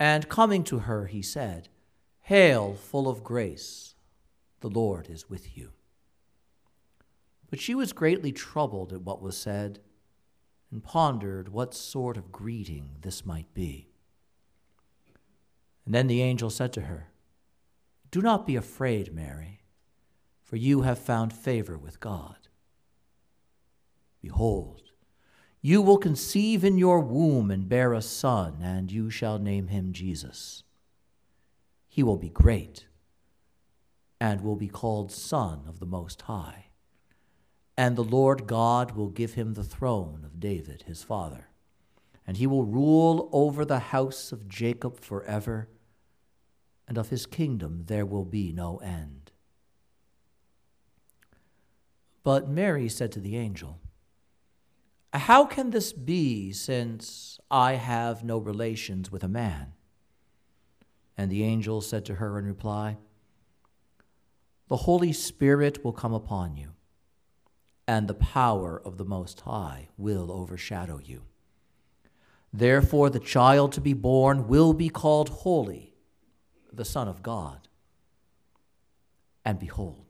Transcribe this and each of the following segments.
And coming to her, he said, Hail, full of grace, the Lord is with you. But she was greatly troubled at what was said, and pondered what sort of greeting this might be. And then the angel said to her, Do not be afraid, Mary, for you have found favor with God. Behold, you will conceive in your womb and bear a son, and you shall name him Jesus. He will be great and will be called Son of the Most High. And the Lord God will give him the throne of David his father, and he will rule over the house of Jacob forever, and of his kingdom there will be no end. But Mary said to the angel, how can this be since I have no relations with a man? And the angel said to her in reply, The Holy Spirit will come upon you, and the power of the Most High will overshadow you. Therefore, the child to be born will be called Holy, the Son of God. And behold,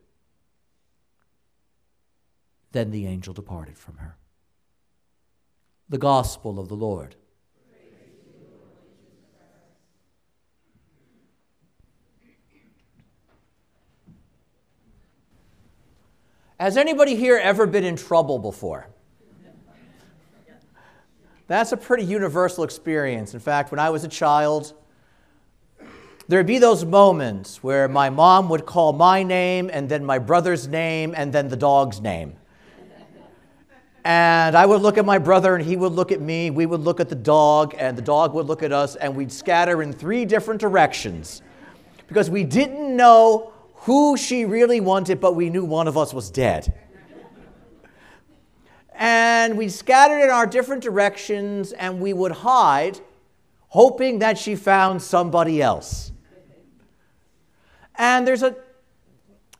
Then the angel departed from her. The Gospel of the Lord. Has anybody here ever been in trouble before? That's a pretty universal experience. In fact, when I was a child, there'd be those moments where my mom would call my name and then my brother's name and then the dog's name. And I would look at my brother, and he would look at me. We would look at the dog, and the dog would look at us, and we'd scatter in three different directions because we didn't know who she really wanted, but we knew one of us was dead. and we scattered in our different directions, and we would hide, hoping that she found somebody else. And there's a,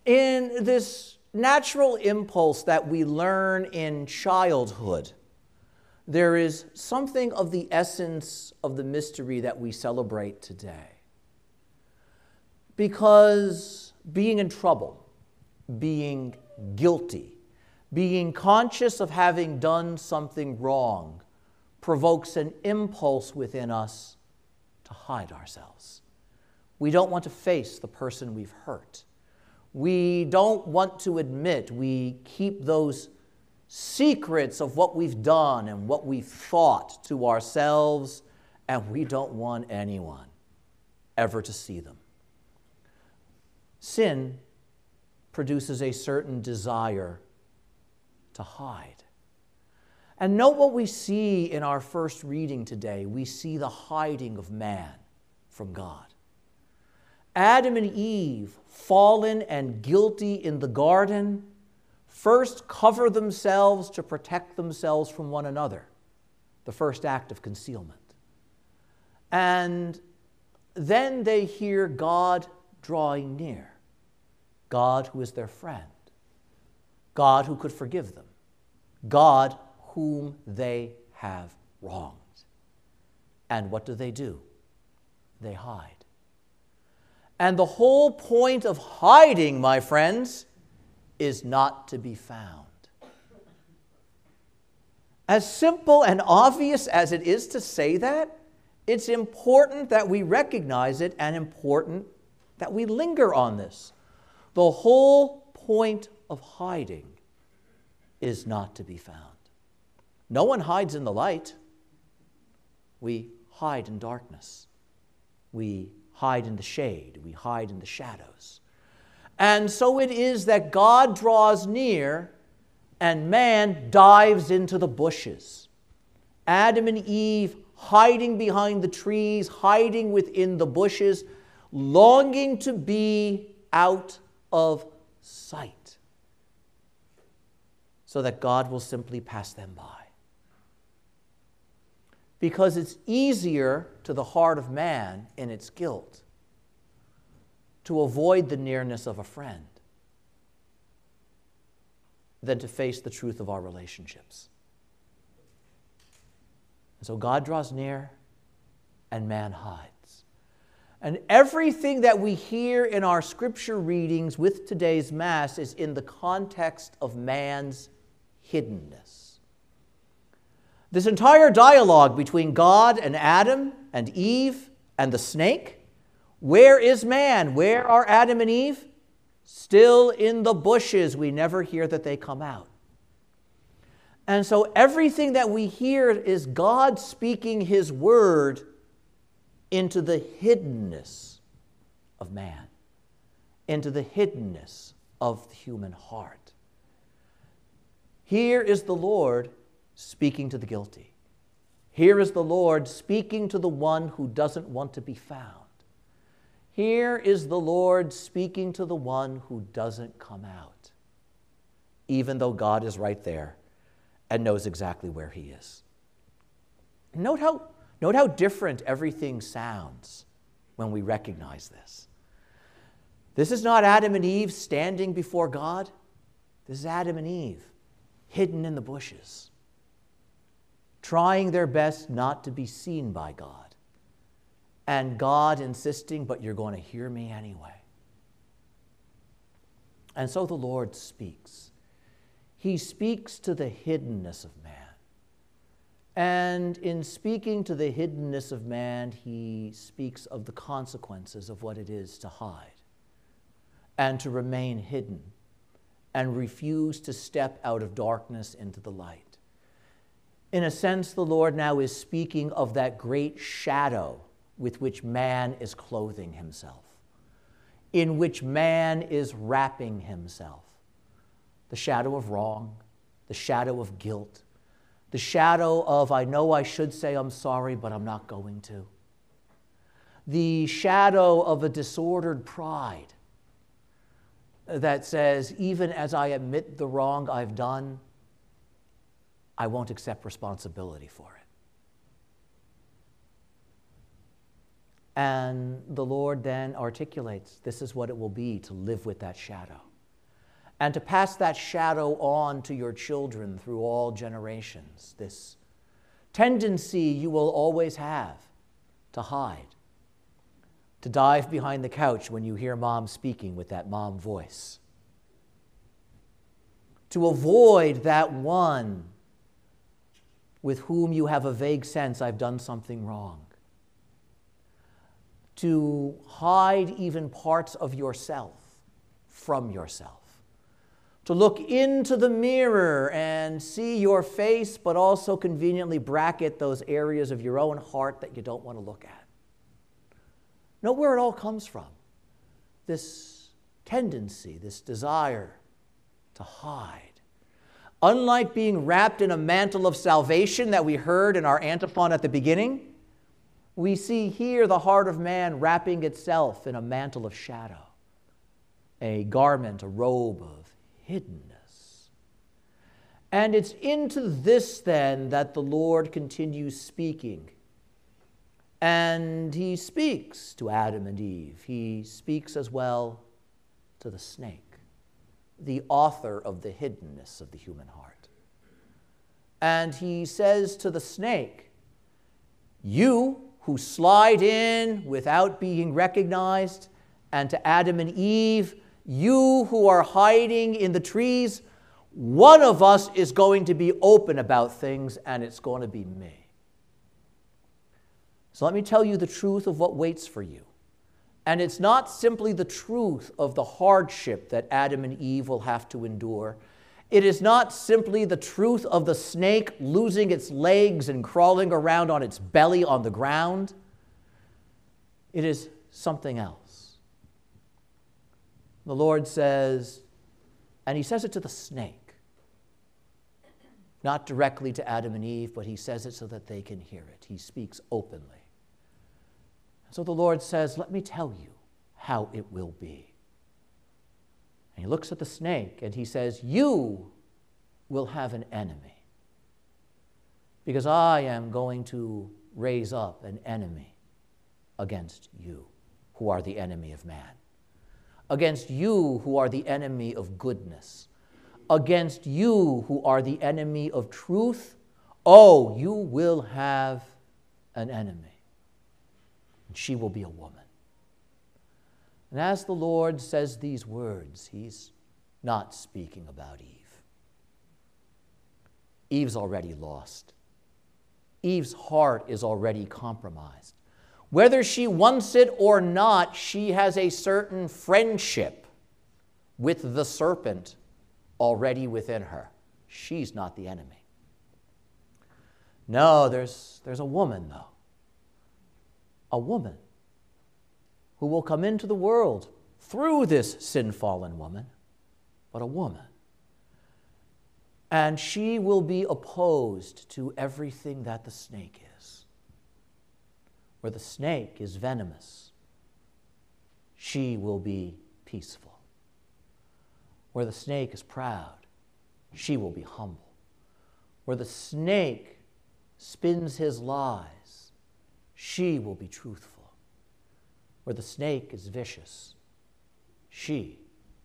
in this natural impulse that we learn in childhood, there is something of the essence of the mystery that we celebrate today. Because being in trouble, being guilty, being conscious of having done something wrong provokes an impulse within us to hide ourselves. We don't want to face the person we've hurt we don't want to admit. We keep those secrets of what we've done and what we've thought to ourselves, and we don't want anyone ever to see them. Sin produces a certain desire to hide. And note what we see in our first reading today. We see the hiding of man from God. Adam and Eve, fallen and guilty in the garden, first cover themselves to protect themselves from one another, the first act of concealment. And then they hear God drawing near, God who is their friend, God who could forgive them, God whom they have wronged. And what do they do? They hide. And the whole point of hiding, my friends, is not to be found. As simple and obvious as it is to say that, it's important that we recognize it and important that we linger on this. The whole point of hiding is not to be found. No one hides in the light. We hide in darkness. We hide in the shade. We hide in the shadows. And so it is that God draws near and man dives into the bushes. Adam and Eve hiding behind the trees, hiding within the bushes, longing to be out of sight so that God will simply pass them by. Because it's easier to the heart of man in its guilt to avoid the nearness of a friend than to face the truth of our relationships. And so God draws near and man hides. And everything that we hear in our scripture readings with today's Mass is in the context of man's hiddenness. This entire dialogue between God and Adam and Eve and the snake where is man? Where are Adam and Eve? Still in the bushes. We never hear that they come out. And so everything that we hear is God speaking His word into the hiddenness of man, into the hiddenness of the human heart. Here is the Lord speaking to the guilty. Here is the Lord speaking to the one who doesn't want to be found. Here is the Lord speaking to the one who doesn't come out, even though God is right there and knows exactly where he is. Note how, note how different everything sounds when we recognize this. This is not Adam and Eve standing before God. This is Adam and Eve hidden in the bushes, trying their best not to be seen by God and God insisting, but you're going to hear me anyway. And so the Lord speaks. He speaks to the hiddenness of man. And in speaking to the hiddenness of man, he speaks of the consequences of what it is to hide and to remain hidden and refuse to step out of darkness into the light. In a sense, the Lord now is speaking of that great shadow with which man is clothing himself, in which man is wrapping himself. The shadow of wrong, the shadow of guilt, the shadow of, I know I should say I'm sorry, but I'm not going to. The shadow of a disordered pride that says, even as I admit the wrong I've done, I won't accept responsibility for it. And the Lord then articulates this is what it will be to live with that shadow. And to pass that shadow on to your children through all generations. This tendency you will always have to hide, to dive behind the couch when you hear mom speaking with that mom voice, to avoid that one with whom you have a vague sense I've done something wrong to hide even parts of yourself from yourself. To look into the mirror and see your face, but also conveniently bracket those areas of your own heart that you don't want to look at. Know where it all comes from. This tendency, this desire to hide. Unlike being wrapped in a mantle of salvation that we heard in our antiphon at the beginning, we see here the heart of man wrapping itself in a mantle of shadow, a garment, a robe of hiddenness. And it's into this then that the Lord continues speaking. And he speaks to Adam and Eve. He speaks as well to the snake, the author of the hiddenness of the human heart. And he says to the snake, You who slide in without being recognized, and to Adam and Eve, you who are hiding in the trees, one of us is going to be open about things, and it's going to be me. So let me tell you the truth of what waits for you. And it's not simply the truth of the hardship that Adam and Eve will have to endure. It is not simply the truth of the snake losing its legs and crawling around on its belly on the ground. It is something else. The Lord says, and He says it to the snake, not directly to Adam and Eve, but He says it so that they can hear it. He speaks openly. So the Lord says, Let me tell you how it will be. And he looks at the snake and he says, You will have an enemy. Because I am going to raise up an enemy against you, who are the enemy of man, against you, who are the enemy of goodness, against you, who are the enemy of truth. Oh, you will have an enemy and she will be a woman. And as the Lord says these words, he's not speaking about Eve. Eve's already lost. Eve's heart is already compromised. Whether she wants it or not, she has a certain friendship with the serpent already within her. She's not the enemy. No, there's, there's a woman, though a woman who will come into the world through this sin fallen woman, but a woman. And she will be opposed to everything that the snake is. Where the snake is venomous, she will be peaceful. Where the snake is proud, she will be humble. Where the snake spins his lies, she will be truthful. Where the snake is vicious, she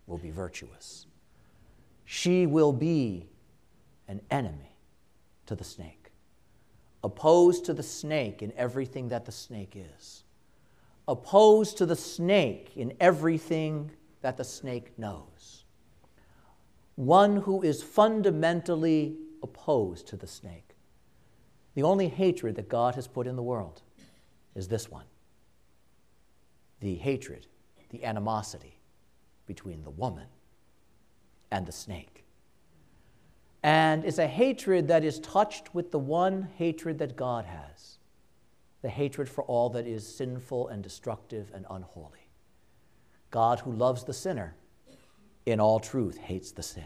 will be virtuous. She will be an enemy to the snake, opposed to the snake in everything that the snake is, opposed to the snake in everything that the snake knows. One who is fundamentally opposed to the snake. The only hatred that God has put in the world is this one the hatred, the animosity between the woman and the snake. And it's a hatred that is touched with the one hatred that God has the hatred for all that is sinful and destructive and unholy. God, who loves the sinner, in all truth hates the sin.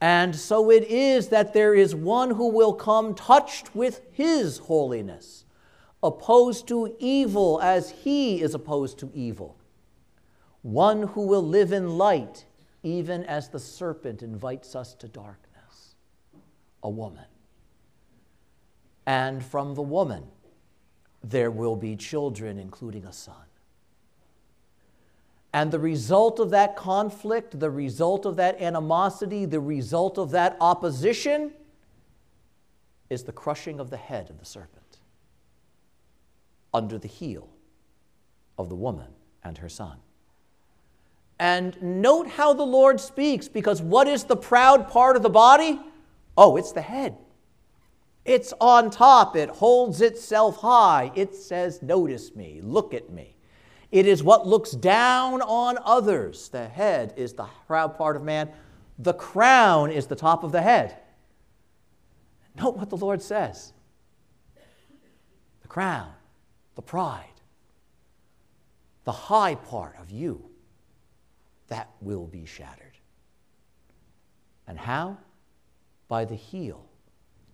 And so it is that there is one who will come touched with his holiness opposed to evil as he is opposed to evil. One who will live in light, even as the serpent invites us to darkness. A woman. And from the woman, there will be children, including a son. And the result of that conflict, the result of that animosity, the result of that opposition is the crushing of the head of the serpent under the heel of the woman and her son. And note how the Lord speaks, because what is the proud part of the body? Oh, it's the head. It's on top, it holds itself high. It says, Notice me, look at me. It is what looks down on others. The head is the proud part of man, the crown is the top of the head. Note what the Lord says the crown the pride, the high part of you, that will be shattered. And how? By the heel,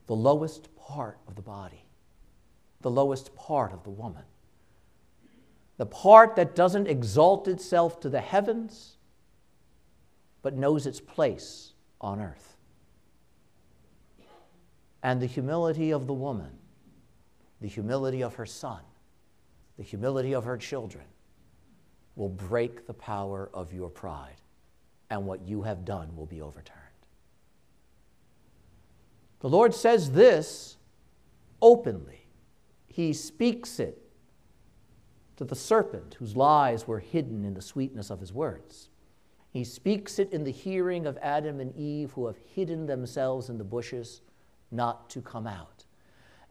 the lowest part of the body, the lowest part of the woman. The part that doesn't exalt itself to the heavens, but knows its place on earth. And the humility of the woman, the humility of her son, the humility of her children will break the power of your pride, and what you have done will be overturned. The Lord says this openly. He speaks it to the serpent whose lies were hidden in the sweetness of his words. He speaks it in the hearing of Adam and Eve who have hidden themselves in the bushes not to come out.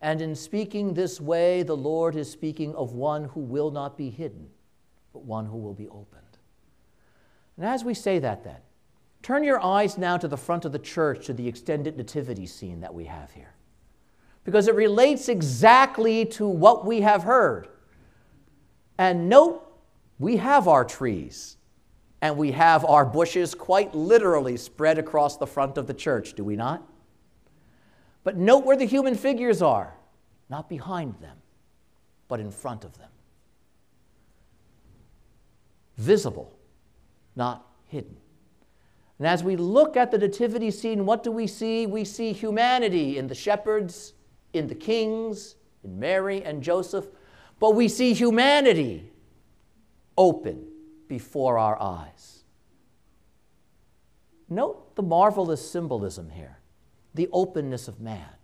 And in speaking this way, the Lord is speaking of one who will not be hidden, but one who will be opened. And as we say that, then, turn your eyes now to the front of the church to the extended nativity scene that we have here. Because it relates exactly to what we have heard. And note, we have our trees and we have our bushes quite literally spread across the front of the church, do we not? But note where the human figures are, not behind them, but in front of them. Visible, not hidden. And as we look at the nativity scene, what do we see? We see humanity in the shepherds, in the kings, in Mary and Joseph, but we see humanity open before our eyes. Note the marvelous symbolism here the openness of man,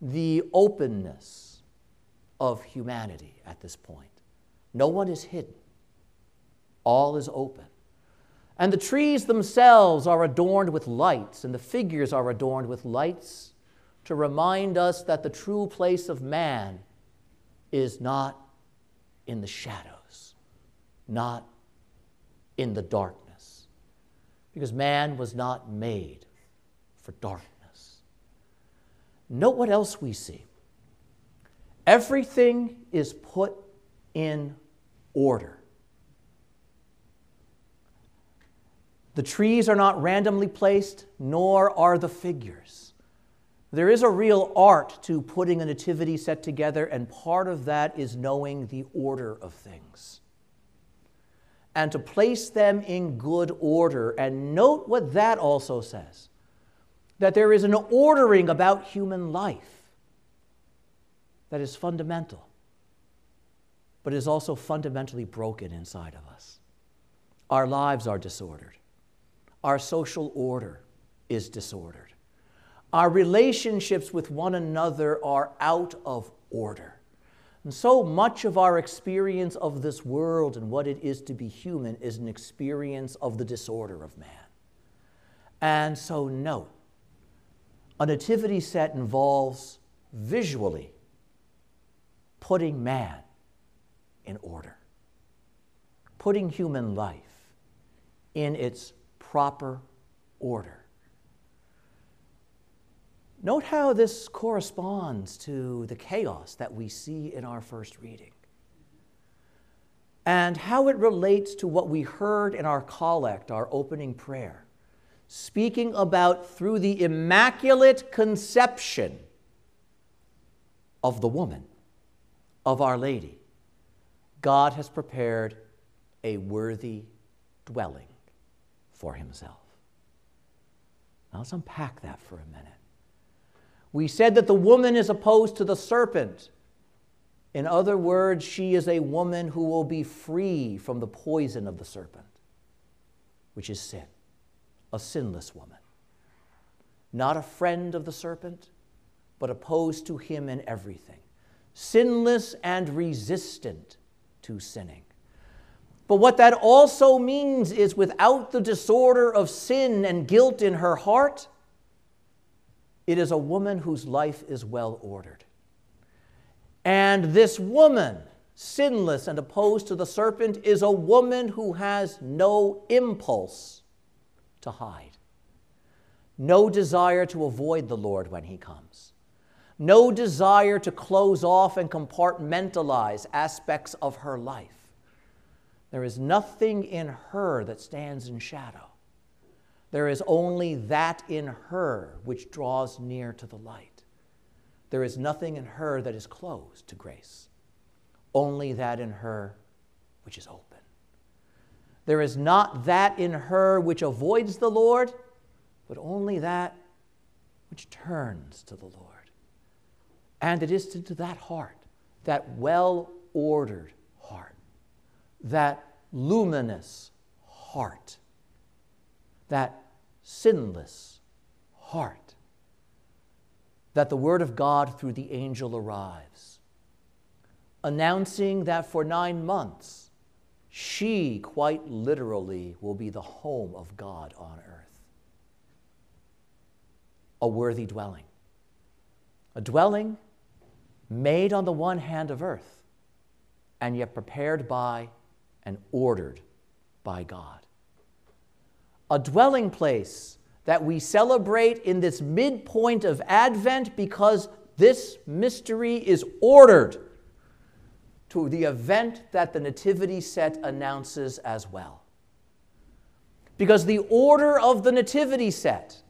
the openness of humanity at this point. No one is hidden, all is open. And the trees themselves are adorned with lights, and the figures are adorned with lights to remind us that the true place of man is not in the shadows, not in the darkness, because man was not made for darkness. Note what else we see. Everything is put in order. The trees are not randomly placed, nor are the figures. There is a real art to putting a nativity set together, and part of that is knowing the order of things. And to place them in good order. And note what that also says that there is an ordering about human life that is fundamental, but is also fundamentally broken inside of us. Our lives are disordered, our social order is disordered, our relationships with one another are out of order. And so much of our experience of this world and what it is to be human is an experience of the disorder of man. And so, note a nativity set involves visually putting man in order, putting human life in its proper order. Note how this corresponds to the chaos that we see in our first reading, and how it relates to what we heard in our collect, our opening prayer speaking about through the immaculate conception of the woman, of Our Lady, God has prepared a worthy dwelling for himself. Now let's unpack that for a minute. We said that the woman is opposed to the serpent. In other words, she is a woman who will be free from the poison of the serpent, which is sin a sinless woman, not a friend of the serpent, but opposed to him in everything, sinless and resistant to sinning. But what that also means is without the disorder of sin and guilt in her heart, it is a woman whose life is well ordered. And this woman, sinless and opposed to the serpent, is a woman who has no impulse to hide, no desire to avoid the Lord when He comes, no desire to close off and compartmentalize aspects of her life. There is nothing in her that stands in shadow. There is only that in her which draws near to the light. There is nothing in her that is closed to grace, only that in her which is open. There is not that in her which avoids the Lord, but only that which turns to the Lord. And it is to that heart, that well ordered heart, that luminous heart, that sinless heart, that the Word of God through the angel arrives, announcing that for nine months, she quite literally will be the home of God on earth. A worthy dwelling. A dwelling made on the one hand of earth, and yet prepared by and ordered by God. A dwelling place that we celebrate in this midpoint of Advent because this mystery is ordered to the event that the Nativity set announces as well. Because the order of the Nativity set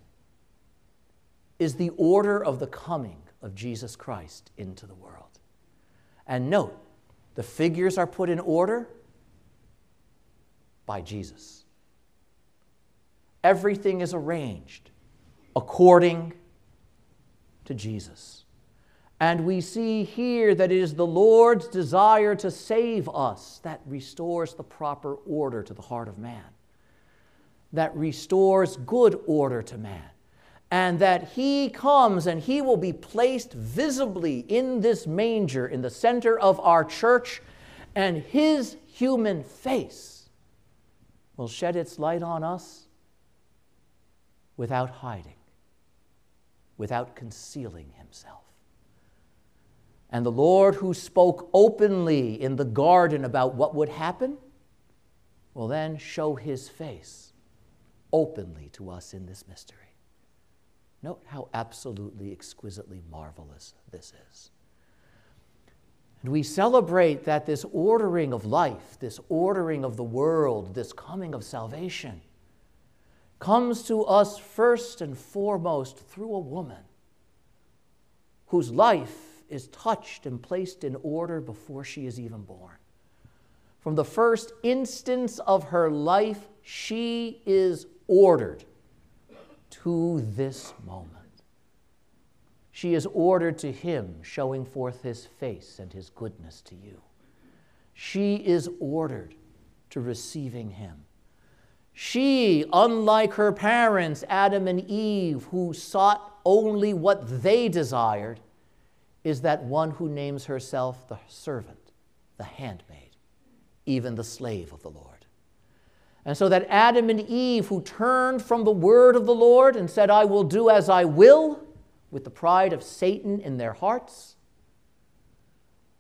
is the order of the coming of Jesus Christ into the world. And note, the figures are put in order by Jesus. Everything is arranged according to Jesus. And we see here that it is the Lord's desire to save us that restores the proper order to the heart of man, that restores good order to man, and that He comes and He will be placed visibly in this manger in the center of our church, and His human face will shed its light on us without hiding, without concealing Himself. And the Lord, who spoke openly in the garden about what would happen, will then show his face openly to us in this mystery. Note how absolutely exquisitely marvelous this is. And we celebrate that this ordering of life, this ordering of the world, this coming of salvation, comes to us first and foremost through a woman whose life is touched and placed in order before she is even born. From the first instance of her life, she is ordered to this moment. She is ordered to him, showing forth his face and his goodness to you. She is ordered to receiving him. She, unlike her parents, Adam and Eve, who sought only what they desired, is that one who names herself the servant, the handmaid, even the slave of the Lord. And so that Adam and Eve, who turned from the word of the Lord and said, I will do as I will, with the pride of Satan in their hearts,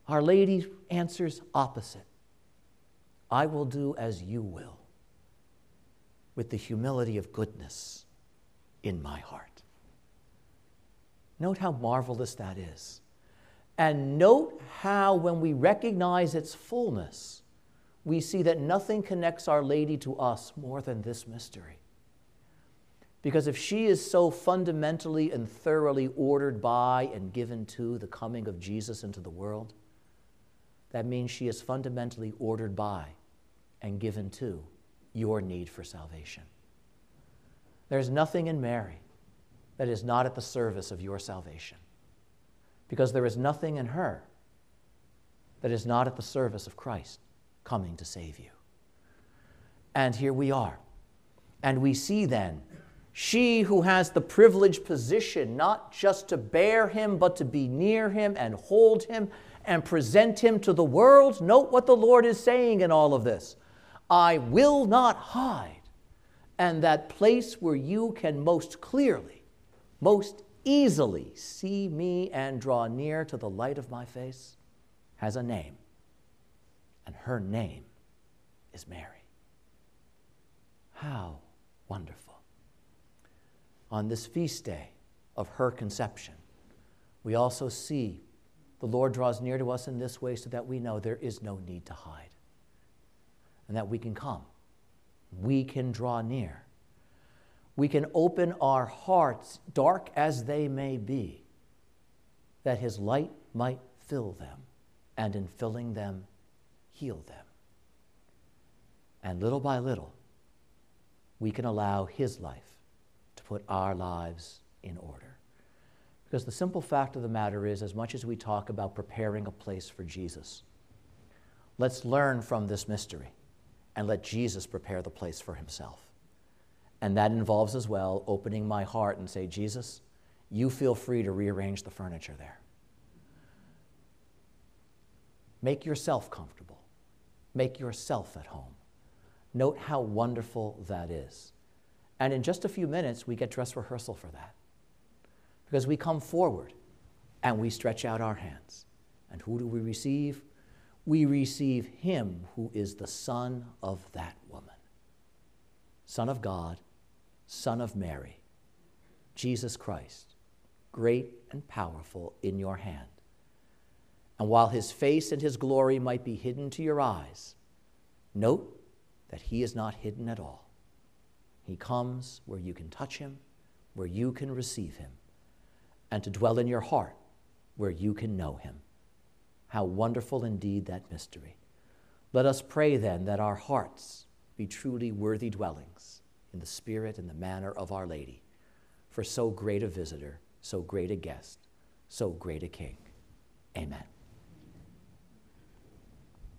Our Lady answers opposite I will do as you will, with the humility of goodness in my heart. Note how marvelous that is. And note how, when we recognize its fullness, we see that nothing connects Our Lady to us more than this mystery. Because if she is so fundamentally and thoroughly ordered by and given to the coming of Jesus into the world, that means she is fundamentally ordered by and given to your need for salvation. There's nothing in Mary that is not at the service of your salvation because there is nothing in her that is not at the service of Christ coming to save you. And here we are. And we see then she who has the privileged position not just to bear him, but to be near him and hold him and present him to the world. Note what the Lord is saying in all of this I will not hide. And that place where you can most clearly, most easily see me and draw near to the light of my face has a name, and her name is Mary. How wonderful. On this feast day of her conception, we also see the Lord draws near to us in this way so that we know there is no need to hide and that we can come. We can draw near we can open our hearts, dark as they may be, that His light might fill them, and in filling them, heal them. And little by little, we can allow His life to put our lives in order. Because the simple fact of the matter is, as much as we talk about preparing a place for Jesus, let's learn from this mystery and let Jesus prepare the place for Himself. And that involves as well opening my heart and say, Jesus, you feel free to rearrange the furniture there. Make yourself comfortable. Make yourself at home. Note how wonderful that is. And in just a few minutes, we get dress rehearsal for that. Because we come forward and we stretch out our hands. And who do we receive? we receive him who is the Son of that woman. Son of God, Son of Mary, Jesus Christ, great and powerful in your hand. And while his face and his glory might be hidden to your eyes, note that he is not hidden at all. He comes where you can touch him, where you can receive him, and to dwell in your heart where you can know him. How wonderful indeed that mystery. Let us pray then that our hearts be truly worthy dwellings in the spirit and the manner of Our Lady, for so great a visitor, so great a guest, so great a king. Amen.